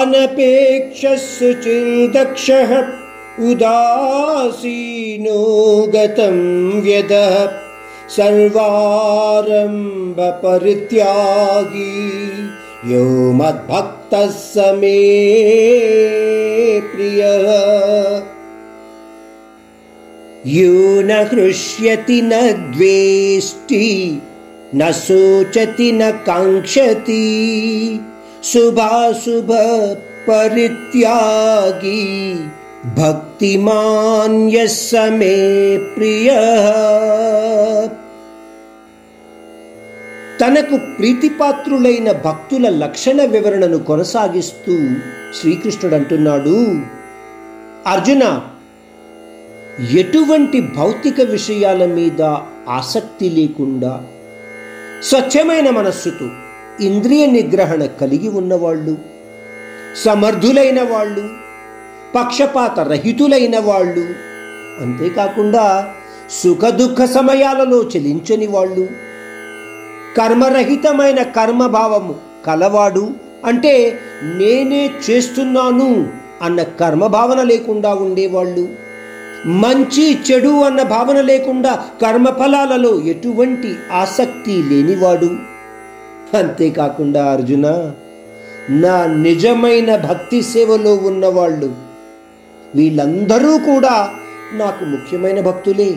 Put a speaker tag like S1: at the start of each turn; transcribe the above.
S1: अनपेक्षशुचिर्दक्षः उदासीनो गतं व्यदः सर्वारम्भपरित्यागी यो मद्भक्तः स मे प्रियः। यो न हृष्यति न द्वेष्टि न शोचति न काङ्क्षति शुभाशुभ परित्यागी भक्तिमान् यः स मे प्रियः తనకు ప్రీతిపాత్రులైన భక్తుల లక్షణ వివరణను కొనసాగిస్తూ శ్రీకృష్ణుడు అంటున్నాడు అర్జున ఎటువంటి భౌతిక విషయాల మీద ఆసక్తి లేకుండా స్వచ్ఛమైన మనస్సుతో ఇంద్రియ నిగ్రహణ కలిగి ఉన్నవాళ్ళు సమర్థులైన వాళ్ళు పక్షపాత రహితులైన వాళ్ళు అంతేకాకుండా సుఖదుఖ సమయాలలో చెలించని వాళ్ళు కర్మరహితమైన కర్మభావము కలవాడు అంటే నేనే చేస్తున్నాను అన్న కర్మభావన లేకుండా ఉండేవాళ్ళు మంచి చెడు అన్న భావన లేకుండా కర్మఫలాలలో ఎటువంటి ఆసక్తి లేనివాడు. అంతేకాకుండా అర్జున నా నిజమైన భక్తి సేవలో ఉన్నవాళ్ళు వీళ్ళందరూ కూడా నాకు ముఖ్యమైన భక్తులే.